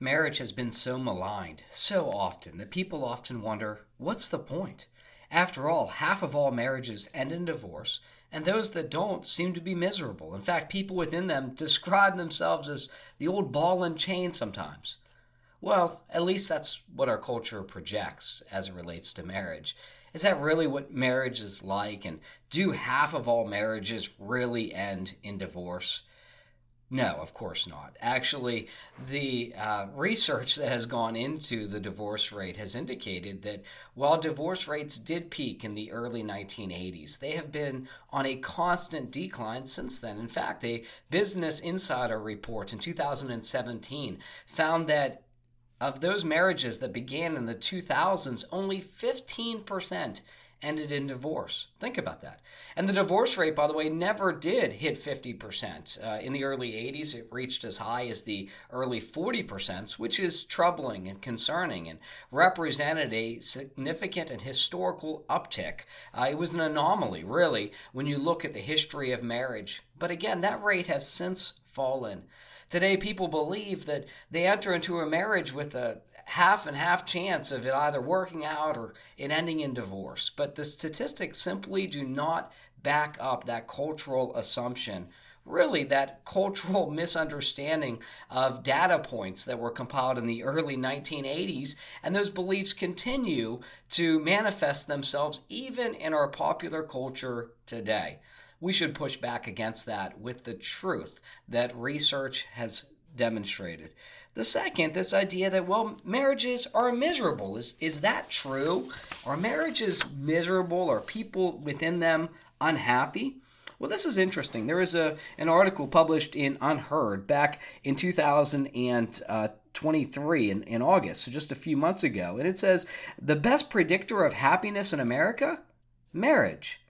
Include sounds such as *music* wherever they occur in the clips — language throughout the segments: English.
Marriage has been so maligned so often that people often wonder what's the point? After all, half of all marriages end in divorce, and those that don't seem to be miserable. In fact, people within them describe themselves as the old ball and chain sometimes. Well, at least that's what our culture projects as it relates to marriage. Is that really what marriage is like? And do half of all marriages really end in divorce? No, of course not. Actually, the uh, research that has gone into the divorce rate has indicated that while divorce rates did peak in the early 1980s, they have been on a constant decline since then. In fact, a Business Insider report in 2017 found that of those marriages that began in the 2000s, only 15% ended in divorce. Think about that. And the divorce rate, by the way, never did hit 50%. Uh, in the early 80s, it reached as high as the early 40%, which is troubling and concerning and represented a significant and historical uptick. Uh, it was an anomaly, really, when you look at the history of marriage. But again, that rate has since fallen. Today, people believe that they enter into a marriage with a half and half chance of it either working out or it ending in divorce. But the statistics simply do not back up that cultural assumption. Really, that cultural *laughs* misunderstanding of data points that were compiled in the early 1980s, and those beliefs continue to manifest themselves even in our popular culture today. We should push back against that with the truth that research has demonstrated. The second, this idea that, well, marriages are miserable. Is, is that true? Are marriages miserable? Are people within them unhappy? Well, this is interesting. There is a, an article published in Unheard back in 2023 in, in August, so just a few months ago. And it says the best predictor of happiness in America? Marriage.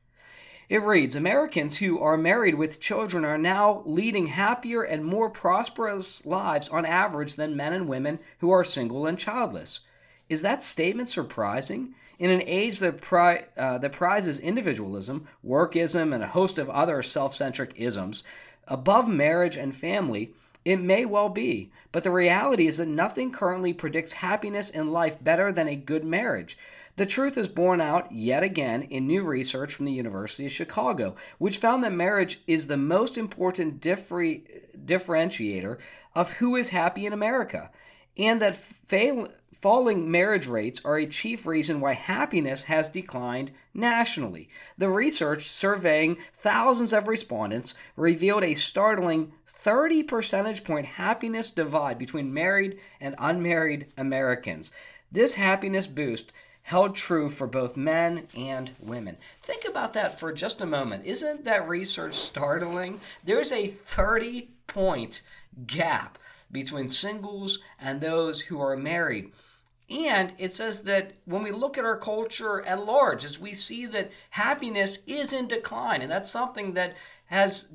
It reads Americans who are married with children are now leading happier and more prosperous lives on average than men and women who are single and childless. Is that statement surprising? In an age that, pri- uh, that prizes individualism, workism, and a host of other self centric isms, above marriage and family, it may well be, but the reality is that nothing currently predicts happiness in life better than a good marriage. The truth is borne out yet again in new research from the University of Chicago, which found that marriage is the most important differ- differentiator of who is happy in America, and that fail- falling marriage rates are a chief reason why happiness has declined nationally. The research, surveying thousands of respondents, revealed a startling 30 percentage point happiness divide between married and unmarried Americans. This happiness boost held true for both men and women. Think about that for just a moment. Isn't that research startling? There's a 30 point gap between singles and those who are married. And it says that when we look at our culture at large, as we see that happiness is in decline, and that's something that has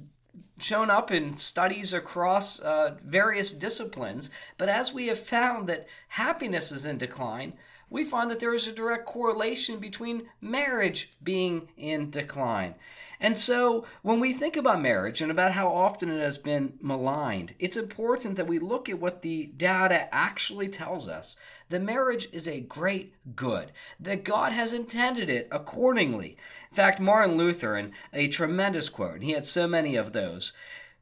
shown up in studies across uh, various disciplines. But as we have found that happiness is in decline, we find that there is a direct correlation between marriage being in decline. And so, when we think about marriage and about how often it has been maligned, it's important that we look at what the data actually tells us. The marriage is a great good, that God has intended it accordingly. In fact, Martin Luther, in a tremendous quote, and he had so many of those,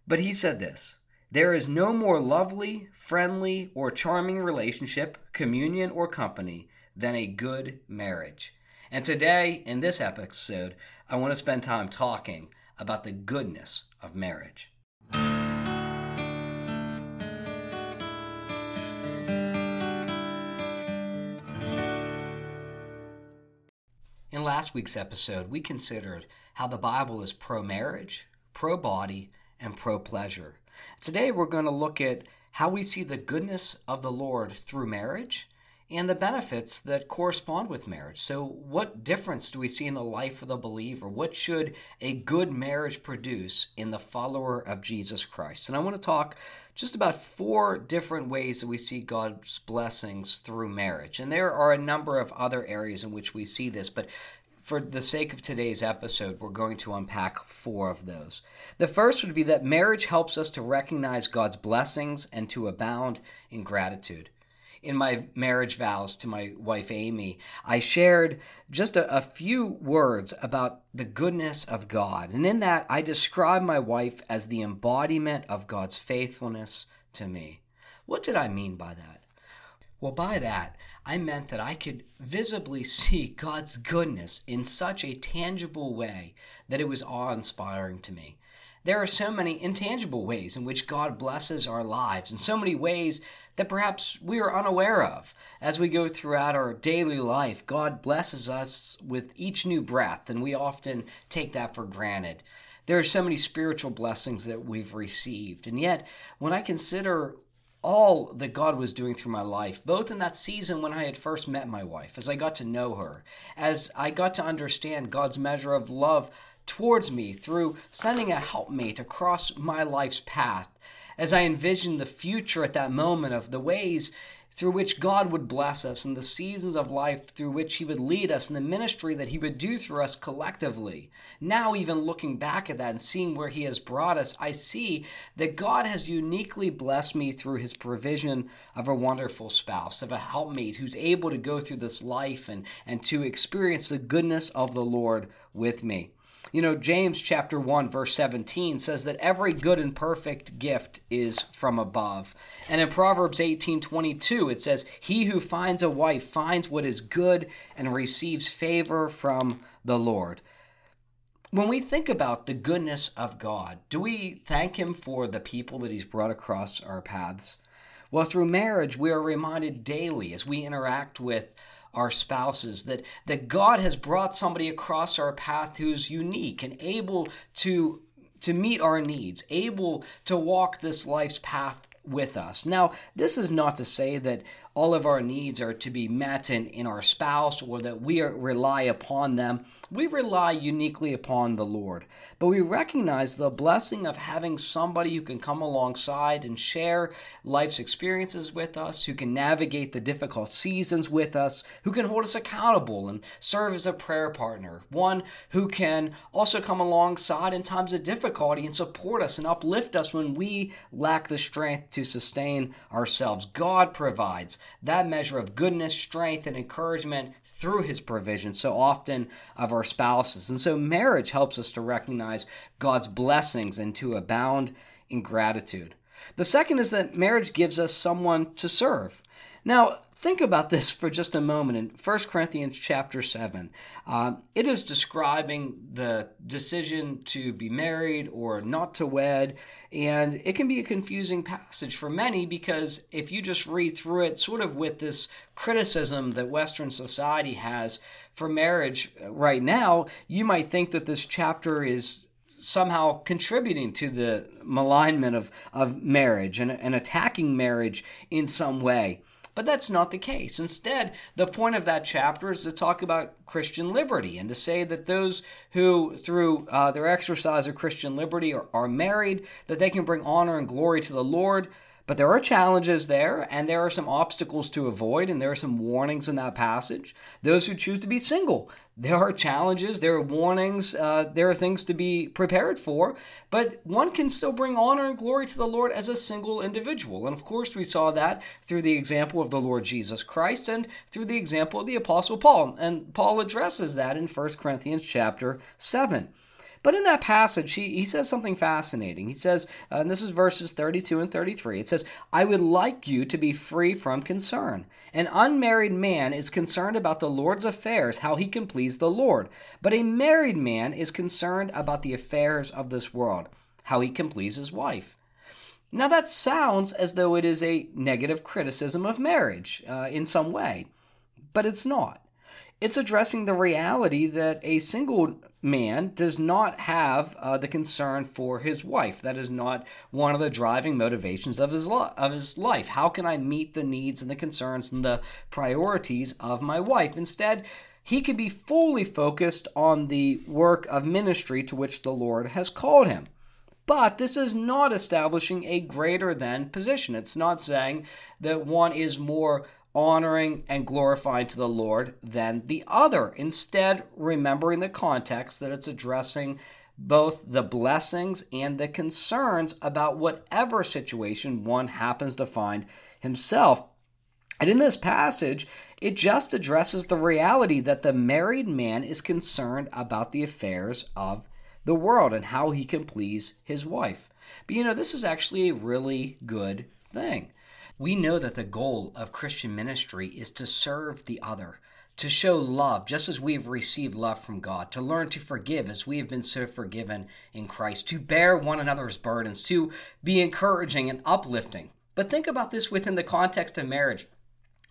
but he said this There is no more lovely, friendly, or charming relationship, communion, or company than a good marriage. And today, in this episode, I want to spend time talking about the goodness of marriage. In last week's episode, we considered how the Bible is pro marriage, pro body, and pro pleasure. Today, we're going to look at how we see the goodness of the Lord through marriage and the benefits that correspond with marriage. So, what difference do we see in the life of the believer? What should a good marriage produce in the follower of Jesus Christ? And I want to talk just about four different ways that we see God's blessings through marriage. And there are a number of other areas in which we see this, but for the sake of today's episode, we're going to unpack four of those. The first would be that marriage helps us to recognize God's blessings and to abound in gratitude. In my marriage vows to my wife Amy, I shared just a, a few words about the goodness of God. And in that, I described my wife as the embodiment of God's faithfulness to me. What did I mean by that? Well, by that, I meant that I could visibly *laughs* see God's goodness in such a tangible way that it was awe inspiring to me. There are so many intangible ways in which God blesses our lives, and so many ways that perhaps we are unaware of. As we go throughout our daily life, God blesses us with each new breath, and we often take that for granted. There are so many spiritual blessings that we've received, and yet when I consider all that God was doing through my life, both in that season when I had first met my wife, as I got to know her, as I got to understand God's measure of love towards me through sending a helpmate across my life's path, as I envisioned the future at that moment of the ways through which God would bless us and the seasons of life through which He would lead us and the ministry that He would do through us collectively. Now, even looking back at that and seeing where He has brought us, I see that God has uniquely blessed me through His provision of a wonderful spouse, of a helpmate who's able to go through this life and, and to experience the goodness of the Lord with me. You know, James chapter 1 verse 17 says that every good and perfect gift is from above. And in Proverbs 18:22 it says, "He who finds a wife finds what is good and receives favor from the Lord." When we think about the goodness of God, do we thank him for the people that he's brought across our paths? Well, through marriage, we are reminded daily as we interact with our spouses, that, that God has brought somebody across our path who's unique and able to, to meet our needs, able to walk this life's path with us. Now, this is not to say that all of our needs are to be met in, in our spouse or that we are, rely upon them. We rely uniquely upon the Lord. But we recognize the blessing of having somebody who can come alongside and share life's experiences with us, who can navigate the difficult seasons with us, who can hold us accountable and serve as a prayer partner. One who can also come alongside in times of difficulty and support us and uplift us when we lack the strength to sustain ourselves. God provides that measure of goodness, strength, and encouragement through his provision so often of our spouses. And so marriage helps us to recognize God's blessings and to abound in gratitude. The second is that marriage gives us someone to serve. Now, Think about this for just a moment in 1 Corinthians chapter 7. Uh, it is describing the decision to be married or not to wed, and it can be a confusing passage for many because if you just read through it, sort of with this criticism that Western society has for marriage right now, you might think that this chapter is somehow contributing to the malignment of, of marriage and, and attacking marriage in some way. But that's not the case. Instead, the point of that chapter is to talk about Christian liberty and to say that those who, through uh, their exercise of Christian liberty, are, are married, that they can bring honor and glory to the Lord but there are challenges there, and there are some obstacles to avoid, and there are some warnings in that passage. Those who choose to be single, there are challenges, there are warnings, uh, there are things to be prepared for, but one can still bring honor and glory to the Lord as a single individual. And of course, we saw that through the example of the Lord Jesus Christ and through the example of the Apostle Paul. And Paul addresses that in 1 Corinthians chapter 7. But in that passage, he, he says something fascinating. He says, uh, and this is verses 32 and 33, it says, I would like you to be free from concern. An unmarried man is concerned about the Lord's affairs, how he can please the Lord. But a married man is concerned about the affairs of this world, how he can please his wife. Now, that sounds as though it is a negative criticism of marriage uh, in some way, but it's not. It's addressing the reality that a single man does not have uh, the concern for his wife. That is not one of the driving motivations of his lo- of his life. How can I meet the needs and the concerns and the priorities of my wife? Instead, he can be fully focused on the work of ministry to which the Lord has called him. But this is not establishing a greater than position. It's not saying that one is more honoring and glorifying to the Lord than the other. Instead, remembering the context that it's addressing both the blessings and the concerns about whatever situation one happens to find himself. And in this passage, it just addresses the reality that the married man is concerned about the affairs of the world and how he can please his wife. But you know, this is actually a really good thing. We know that the goal of Christian ministry is to serve the other, to show love just as we have received love from God, to learn to forgive as we have been so forgiven in Christ, to bear one another's burdens, to be encouraging and uplifting. But think about this within the context of marriage.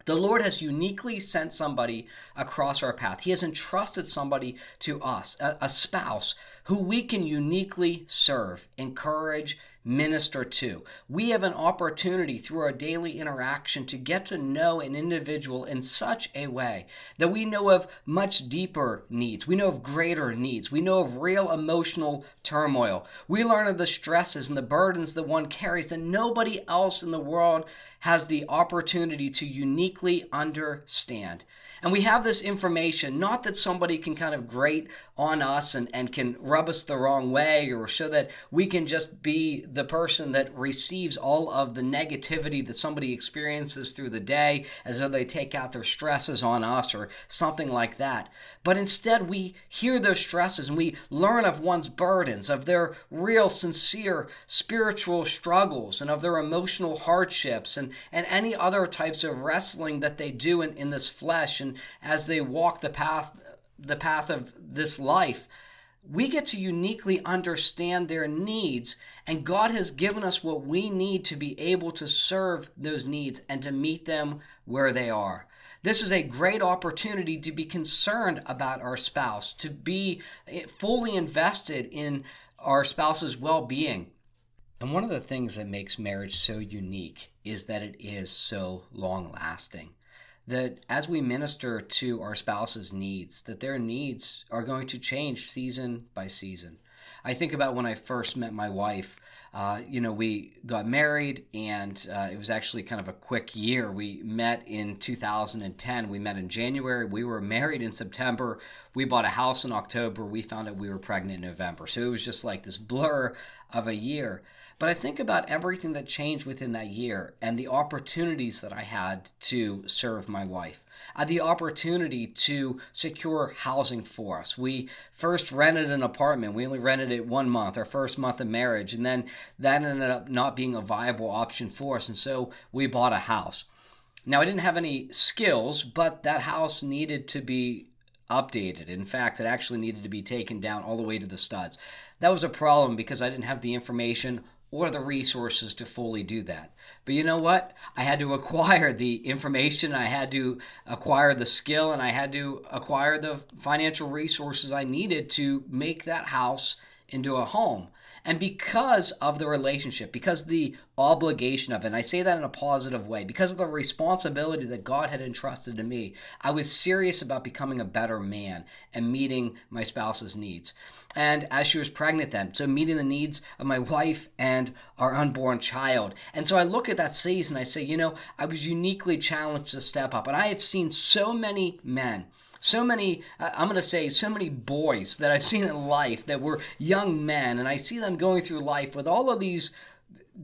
The Lord has uniquely sent somebody across our path. He has entrusted somebody to us, a, a, spouse who we can uniquely serve, encourage, minister to. We have an opportunity through our daily interaction to get to know an individual in such a way that we know of much deeper needs. We know of greater needs. We know of real emotional turmoil. We learn of the stresses and the burdens that one carries that nobody else in the world has the opportunity to uniquely understand. And we have this information, not that somebody can kind of grate on us and, and can rub us the wrong way or so that we can just be the person that receives all of the negativity that somebody experiences through the day as though they take out their stresses on us or something like that. But instead, we hear those stresses and we learn of one's burdens, of their real, sincere spiritual struggles, and of their emotional hardships, and, and any other types of wrestling that they do in, in this flesh. And as they walk the path, the path of this life, we get to uniquely understand their needs, and God has given us what we need to be able to serve those needs and to meet them where they are. This is a great opportunity to be concerned about our spouse, to be fully invested in our spouse's well being. And one of the things that makes marriage so unique is that it is so long lasting. That as we minister to our spouse's needs, that their needs are going to change season by season. I think about when I first met my wife. Uh, you know, we got married, and uh, it was actually kind of a quick year. We met in 2010. We met in January. We were married in September. We bought a house in October. We found out we were pregnant in November. So it was just like this blur of a year. But I think about everything that changed within that year and the opportunities that I had to serve my wife. I had the opportunity to secure housing for us. We first rented an apartment. We only rented it one month, our first month of marriage, and then that ended up not being a viable option for us. And so we bought a house. Now, I didn't have any skills, but that house needed to be updated. In fact, it actually needed to be taken down all the way to the studs. That was a problem because I didn't have the information or the resources to fully do that. But you know what? I had to acquire the information, I had to acquire the skill, and I had to acquire the financial resources I needed to make that house into a home. And because of the relationship, because the obligation of it, and I say that in a positive way, because of the responsibility that God had entrusted to me, I was serious about becoming a better man and meeting my spouse's needs. And as she was pregnant then, so meeting the needs of my wife and our unborn child. And so I look at that season, I say, you know, I was uniquely challenged to step up. And I have seen so many men so many, uh, I'm going to say, so many boys that I've seen in life that were young men, and I see them going through life with all of these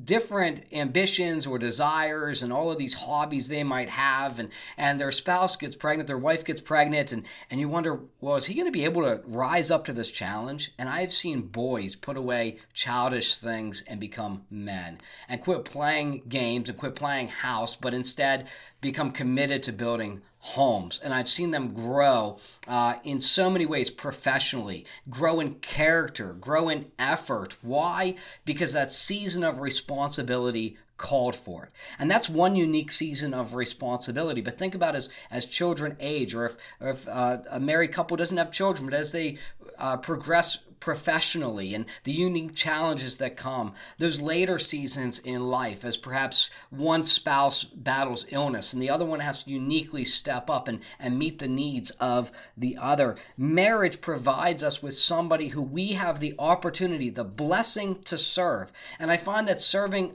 different ambitions or desires and all of these hobbies they might have and and their spouse gets pregnant their wife gets pregnant and and you wonder well is he going to be able to rise up to this challenge? And i've seen boys put away childish things and become men and quit playing games and quit playing house but instead become committed to building homes. And I've seen them grow uh, in so many ways professionally, grow in character, grow in effort. Why? Because that season of responsibility called for it. And that's one unique season of responsibility. But think about as as children age, or if, or if uh, a married couple doesn't have children, but as they uh, progress professionally and the unique challenges that come, those later seasons in life, as perhaps one spouse battles illness and the other one has to uniquely step up and, and meet the needs of the other. Marriage provides us with somebody who we have the opportunity, the blessing to serve. And I find that serving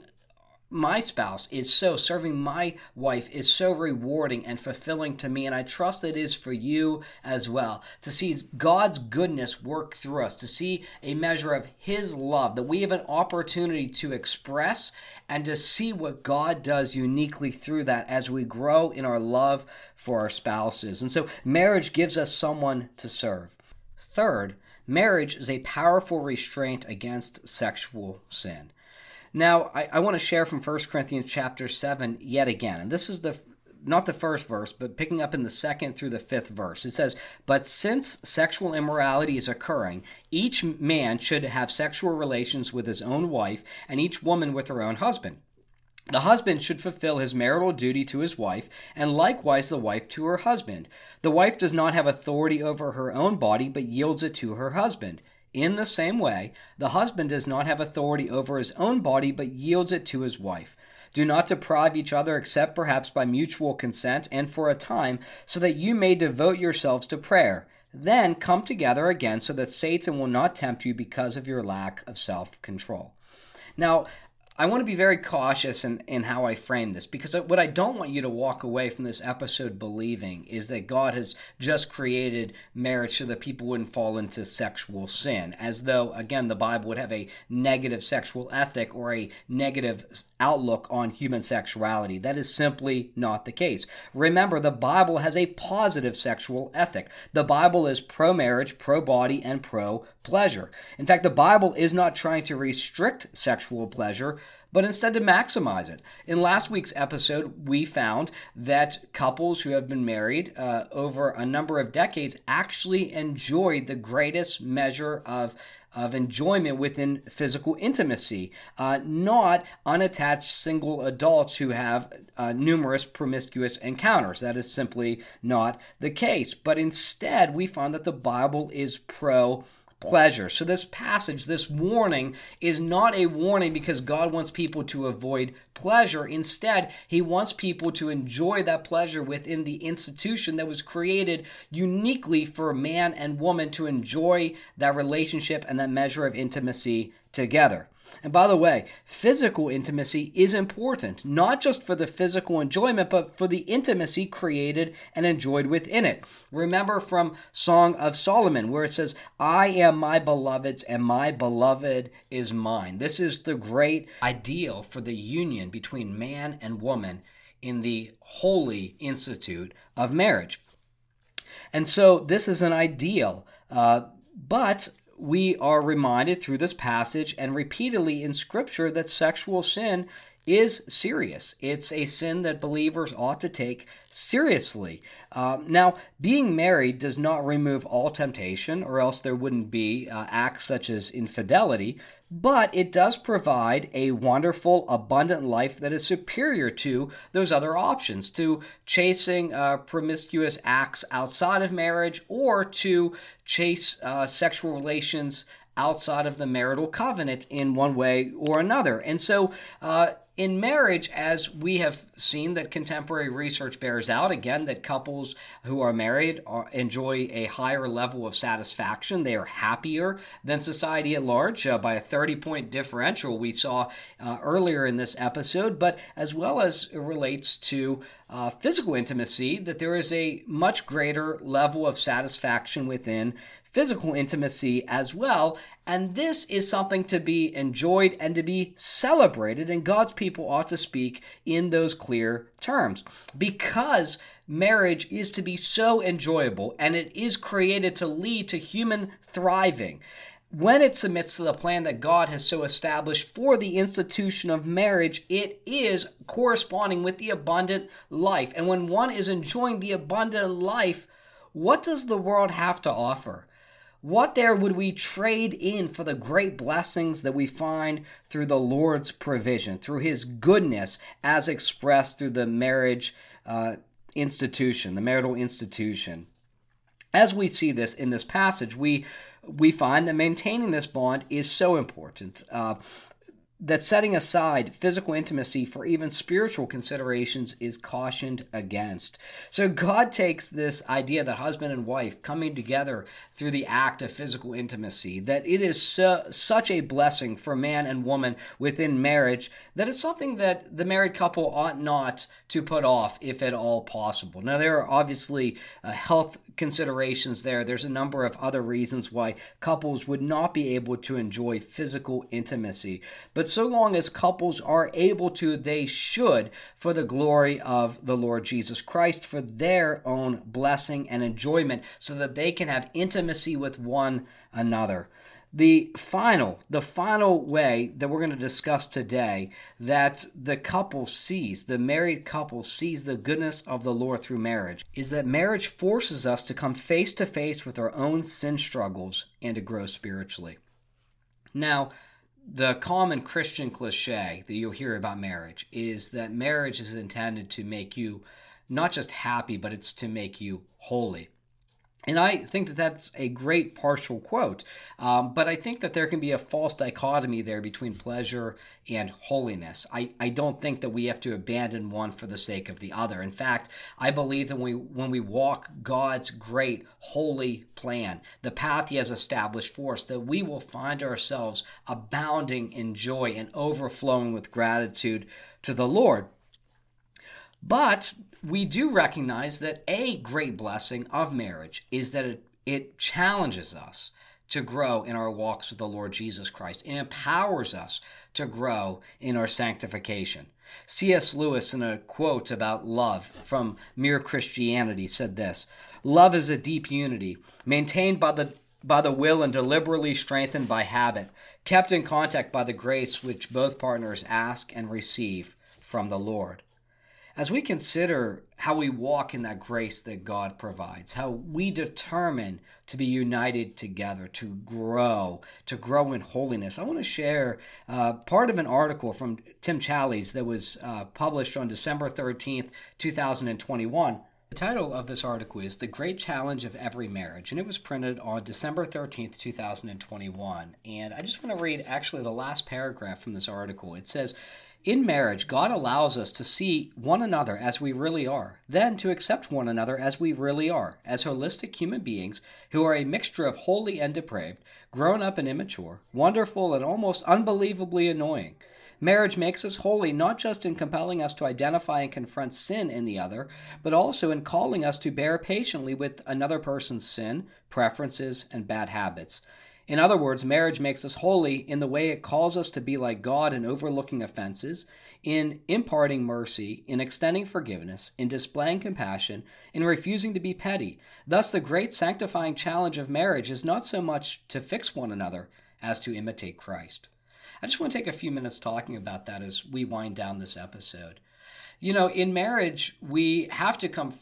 my spouse is so serving my wife is so rewarding and fulfilling to me and i trust it is for you as well. To see god's goodness work through us to see a measure of his love that we have an opportunity to express and to see what god does uniquely through that as we grow in our love for our spouses. And so marriage gives us someone to serve. Third marriage is a powerful restraint against sexual sin now, I, I want to share from 1 Corinthians chapter 7 yet again. And this is the not the first verse, but picking up in the second through the fifth verse. It says, But since sexual immorality is occurring, each man should have sexual relations with his own wife, and each woman with her own husband. The husband should fulfill his marital duty to his wife, and likewise the wife to her husband. The wife does not have authority over her own body, but yields it to her husband. In the same way, the husband does not have authority over his own body, but yields it to his wife. Do not deprive each other except perhaps by mutual consent and for a time, so that you may devote yourselves to prayer. Then come together again, so that Satan will not tempt you because of your lack of self control. Now, I want to be very cautious in, in how I frame this because what I don't want you to walk away from this episode believing is that God has just created marriage so that people wouldn't fall into sexual sin, as though, again, the Bible would have a negative sexual ethic or a negative outlook on human sexuality. That is simply not the case. Remember, the Bible has a positive sexual ethic. The Bible is pro marriage, pro body, and pro pleasure. In fact, the Bible is not trying to restrict sexual pleasure, but instead to maximize it. In last week's episode, we found that couples who have been married uh, over a number of decades actually enjoyed the greatest measure of of enjoyment within physical intimacy, uh, not unattached single adults who have uh, numerous promiscuous encounters. That is simply not the case. But instead, we found that the Bible is pro pleasure. So, this passage, this warning, is not a warning because God wants people to avoid pleasure. Instead, He wants people to enjoy that pleasure within the institution that was created uniquely for man and woman to enjoy that relationship and that measure of intimacy together. And by the way, physical intimacy is important, not just for the physical enjoyment, but for the intimacy created and enjoyed within it. Remember from Song of Solomon, where it says, I am my beloved's, and my beloved is mine. This is the great ideal for the union between man and woman in the holy institute of marriage. And so this is an ideal. Uh, but we are reminded through this passage and repeatedly in Scripture that sexual sin is serious. It's a sin that believers ought to take seriously. Um, now, being married does not remove all temptation, or else there wouldn't be uh, acts such as infidelity, but it does provide a wonderful, abundant life that is superior to those other options, to chasing uh, promiscuous acts outside of marriage or to chase uh, sexual relations outside of the marital covenant in one way or another. And so, uh, in marriage, as we have seen that contemporary research bears out, again, that couples who are married are, enjoy a higher level of satisfaction. They are happier than society at large uh, by a 30 point differential we saw uh, earlier in this episode, but as well as it relates to uh, physical intimacy, that there is a much greater level of satisfaction within physical intimacy as well. And this is something to be enjoyed and to be celebrated, and God's people ought to speak in those clear terms. Because marriage is to be so enjoyable and it is created to lead to human thriving when it submits to the plan that God has so established for the institution of marriage, it is corresponding with the abundant life. And when one is enjoying the abundant life, what does the world have to offer? What there would we trade in for the great blessings that we find through the Lord's provision, through His goodness as expressed through the marriage uh, institution, the marital institution? As we see this in this passage, we we find that maintaining this bond is so important. Uh, that setting aside physical intimacy for even spiritual considerations is cautioned against. So God takes this idea that husband and wife coming together through the act of physical intimacy, that it is su- such a blessing for man and woman within marriage that it's something that the married couple ought not to put off if at all possible. Now, there are obviously uh, health considerations there. There's a number of other reasons why couples would not be able to enjoy physical intimacy. But so long as couples are able to, they should for the glory of the Lord Jesus Christ, for their own blessing and enjoyment, so that they can have intimacy with one another. The final the final way that we're going to discuss today that the couple sees the married couple sees the goodness of the lord through marriage is that marriage forces us to come face to face with our own sin struggles and to grow spiritually. Now the common christian cliche that you'll hear about marriage is that marriage is intended to make you not just happy but it's to make you holy and I think that that's a great partial quote, um, but I think that there can be a false dichotomy there between pleasure and holiness. I, I don't think that we have to abandon one for the sake of the other. In fact, I believe that we, when we walk God's great holy plan, the path He has established for us, that we will find ourselves abounding in joy and overflowing with gratitude to the Lord. But we do recognize that a great blessing of marriage is that it, it challenges us to grow in our walks with the Lord Jesus Christ and empowers us to grow in our sanctification. C.S. Lewis, in a quote about love from Mere Christianity, said this Love is a deep unity, maintained by the by the will and deliberately strengthened by habit, kept in contact by the grace which both partners ask and receive from the Lord as we consider how we walk in that grace that God provides, how we determine to be united together, to grow, to grow in holiness, I want to share uh, part of an article from Tim Challies that was uh, published on December 13th, 2021. The title of this article is The Great Challenge of Every Marriage, and it was printed on December 13th, 2021. And I just want to read actually the last paragraph from this article. It says, in marriage, God allows us to see one another as we really are, then to accept one another as we really are, as holistic human beings who are a mixture of holy and depraved, grown up and immature, wonderful and almost unbelievably annoying. Marriage makes us holy not just in compelling us to identify and confront sin in the other, but also in calling us to bear patiently with another person's sin, preferences, and bad habits. In other words, marriage makes us holy in the way it calls us to be like God in overlooking offenses, in imparting mercy, in extending forgiveness, in displaying compassion, in refusing to be petty. Thus, the great sanctifying challenge of marriage is not so much to fix one another as to imitate Christ. I just want to take a few minutes talking about that as we wind down this episode. You know, in marriage, we have to come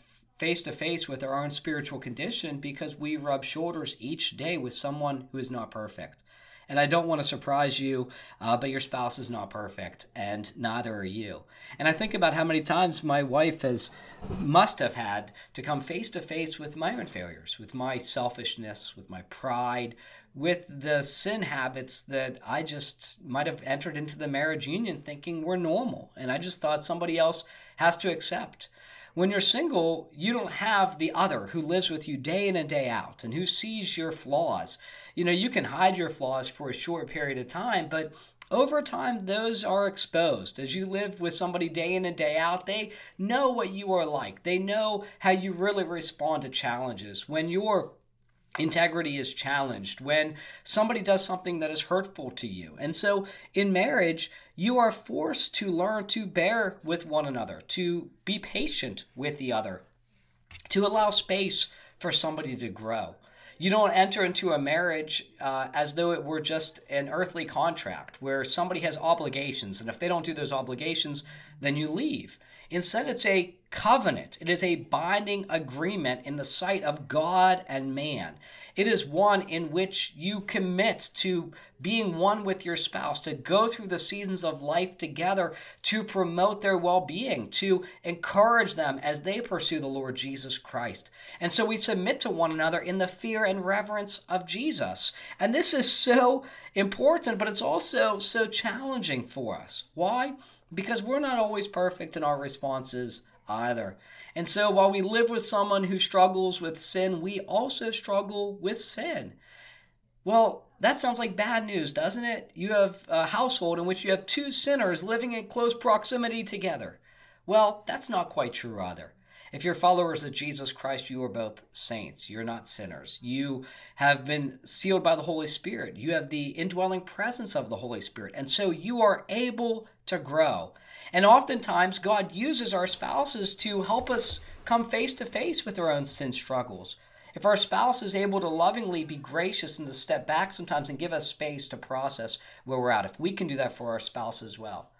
face to face with our own spiritual condition because we rub shoulders each day with someone who is not perfect. And I don't want to surprise you, uh, but your spouse is not perfect, and neither are you. And I think about how many times my wife has must have had to come face to face with my own failures, with my selfishness, with my pride, with the sin habits that I just might have entered into the marriage union thinking were normal, and I just thought somebody else has to accept. When you're single, you don't have the other who lives with you day in and day out and who sees your flaws. You know, you can hide your flaws for a short period of time, but over time, those are exposed. As you live with somebody day in and day out, they know what you are like. They know how you really respond to challenges. When you're integrity is challenged, when somebody does something that is hurtful to you. And so in marriage, you are forced to learn to bear with one another, to be patient with the other, to allow space for somebody to grow. You don't enter into a marriage uh, as though it were just an earthly contract where somebody has obligations, and if they don't do those obligations, then you leave. Instead, it's a covenant. It is a binding agreement in the sight of God and man. It is one in which you commit to being one with your spouse, to go through the seasons of life together, to promote their well being, to encourage them as they pursue the Lord Jesus Christ. And so we submit to one another in the fear and reverence of Jesus. And this is so important, but it's also so challenging for us. Why? Because we're not always perfect in our responses either. And so while we live with someone who struggles with sin, we also struggle with sin. Well, that sounds like bad news, doesn't it? You have a household in which you have two sinners living in close proximity together. Well, that's not quite true either. If you're followers of Jesus Christ, you are both saints. You're not sinners. You have been sealed by the Holy Spirit. You have the indwelling presence of the Holy Spirit. And so you are able to grow. And oftentimes, God uses our spouses to help us come face to face with our own sin struggles. If our spouse is able to lovingly be gracious and to step back sometimes and give us space to process where we're at, if we can do that for our spouse as well.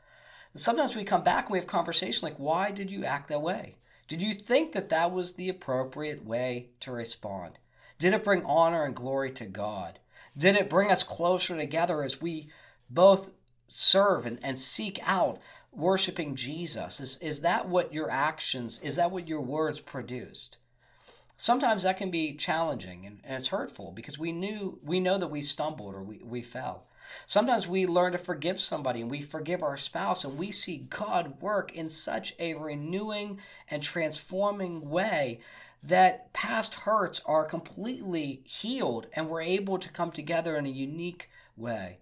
And sometimes we come back and we have conversation like, why did you act that way? Did you think that that was the appropriate way to respond? Did it bring honor and glory to God? Did it bring us closer together as we both serve and, and seek out worshiping Jesus? Is, is that what your actions, is that what your words produced? Sometimes that can be challenging and, and it's hurtful because we knew we know that we stumbled or we, we fell. Sometimes we learn to forgive somebody and we forgive our spouse and we see God work in such a renewing and transforming way that past hurts are completely healed and we're able to come together in a unique way.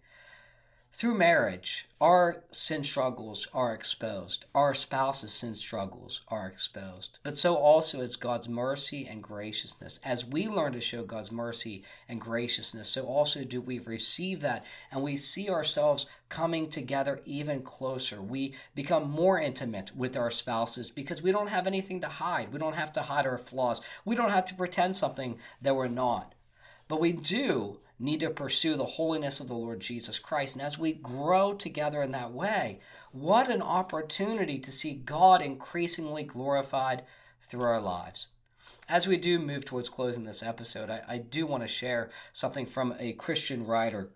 Through marriage, our sin struggles are exposed. Our spouse's sin struggles are exposed. But so also is God's mercy and graciousness. As we learn to show God's mercy and graciousness, so also do we receive that and we see ourselves coming together even closer. We become more intimate with our spouses because we don't have anything to hide. We don't have to hide our flaws. We don't have to pretend something that we're not. But we do need to pursue the holiness of the Lord Jesus Christ. And as we grow together in that way, what an opportunity to see God increasingly glorified through our lives. As we do move towards closing this episode, I, I do want to share something from a Christian writer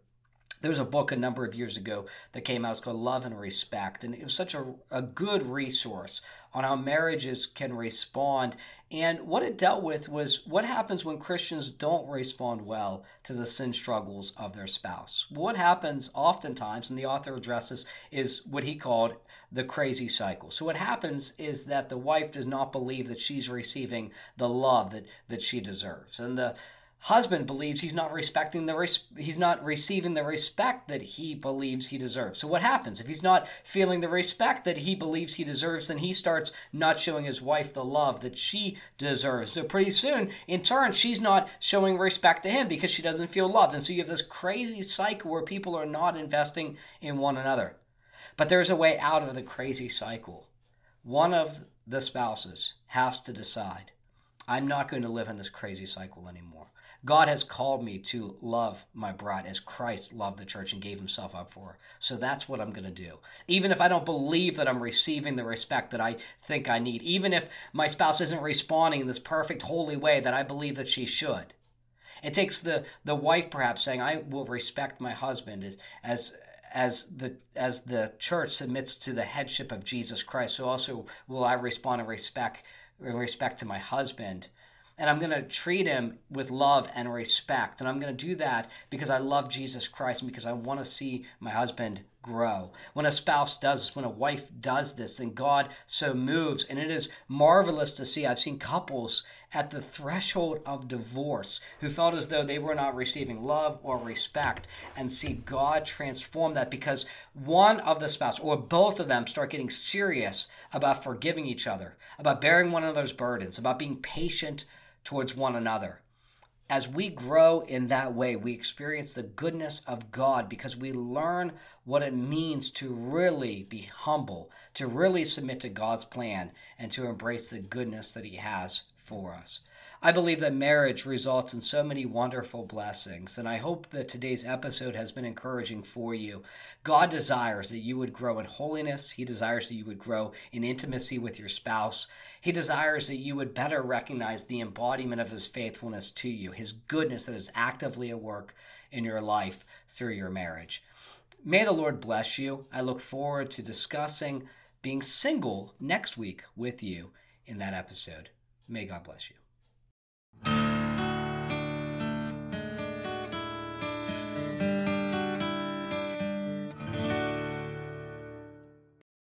there was a book a number of years ago that came out. It's called Love and Respect. And it was such a, a good resource on how marriages can respond. And what it dealt with was what happens when Christians don't respond well to the sin struggles of their spouse. What happens oftentimes, and the author addresses, is what he called the crazy cycle. So what happens is that the wife does not believe that she's receiving the love that, that she deserves. And the husband believes he's not respecting the res- he's not receiving the respect that he believes he deserves. So what happens if he's not feeling the respect that he believes he deserves? Then he starts not showing his wife the love that she deserves. So pretty soon, in turn, she's not showing respect to him because she doesn't feel loved, and so you have this crazy cycle where people are not investing in one another. But there's a way out of the crazy cycle. One of the spouses has to decide. I'm not going to live in this crazy cycle anymore. God has called me to love my bride as Christ loved the church and gave himself up for her. So that's what I'm going to do. Even if I don't believe that I'm receiving the respect that I think I need, even if my spouse isn't responding in this perfect, holy way that I believe that she should. It takes the, the wife perhaps saying, I will respect my husband as as the as the church submits to the headship of Jesus Christ. So also will I respond in respect in respect to my husband and I'm going to treat him with love and respect. And I'm going to do that because I love Jesus Christ and because I want to see my husband grow. When a spouse does this, when a wife does this, then God so moves. And it is marvelous to see. I've seen couples at the threshold of divorce who felt as though they were not receiving love or respect and see God transform that because one of the spouse or both of them start getting serious about forgiving each other, about bearing one another's burdens, about being patient towards one another. As we grow in that way, we experience the goodness of God because we learn what it means to really be humble, to really submit to God's plan, and to embrace the goodness that He has for us. I believe that marriage results in so many wonderful blessings, and I hope that today's episode has been encouraging for you. God desires that you would grow in holiness. He desires that you would grow in intimacy with your spouse. He desires that you would better recognize the embodiment of His faithfulness to you, His goodness that is actively at work in your life through your marriage. May the Lord bless you. I look forward to discussing being single next week with you in that episode. May God bless you.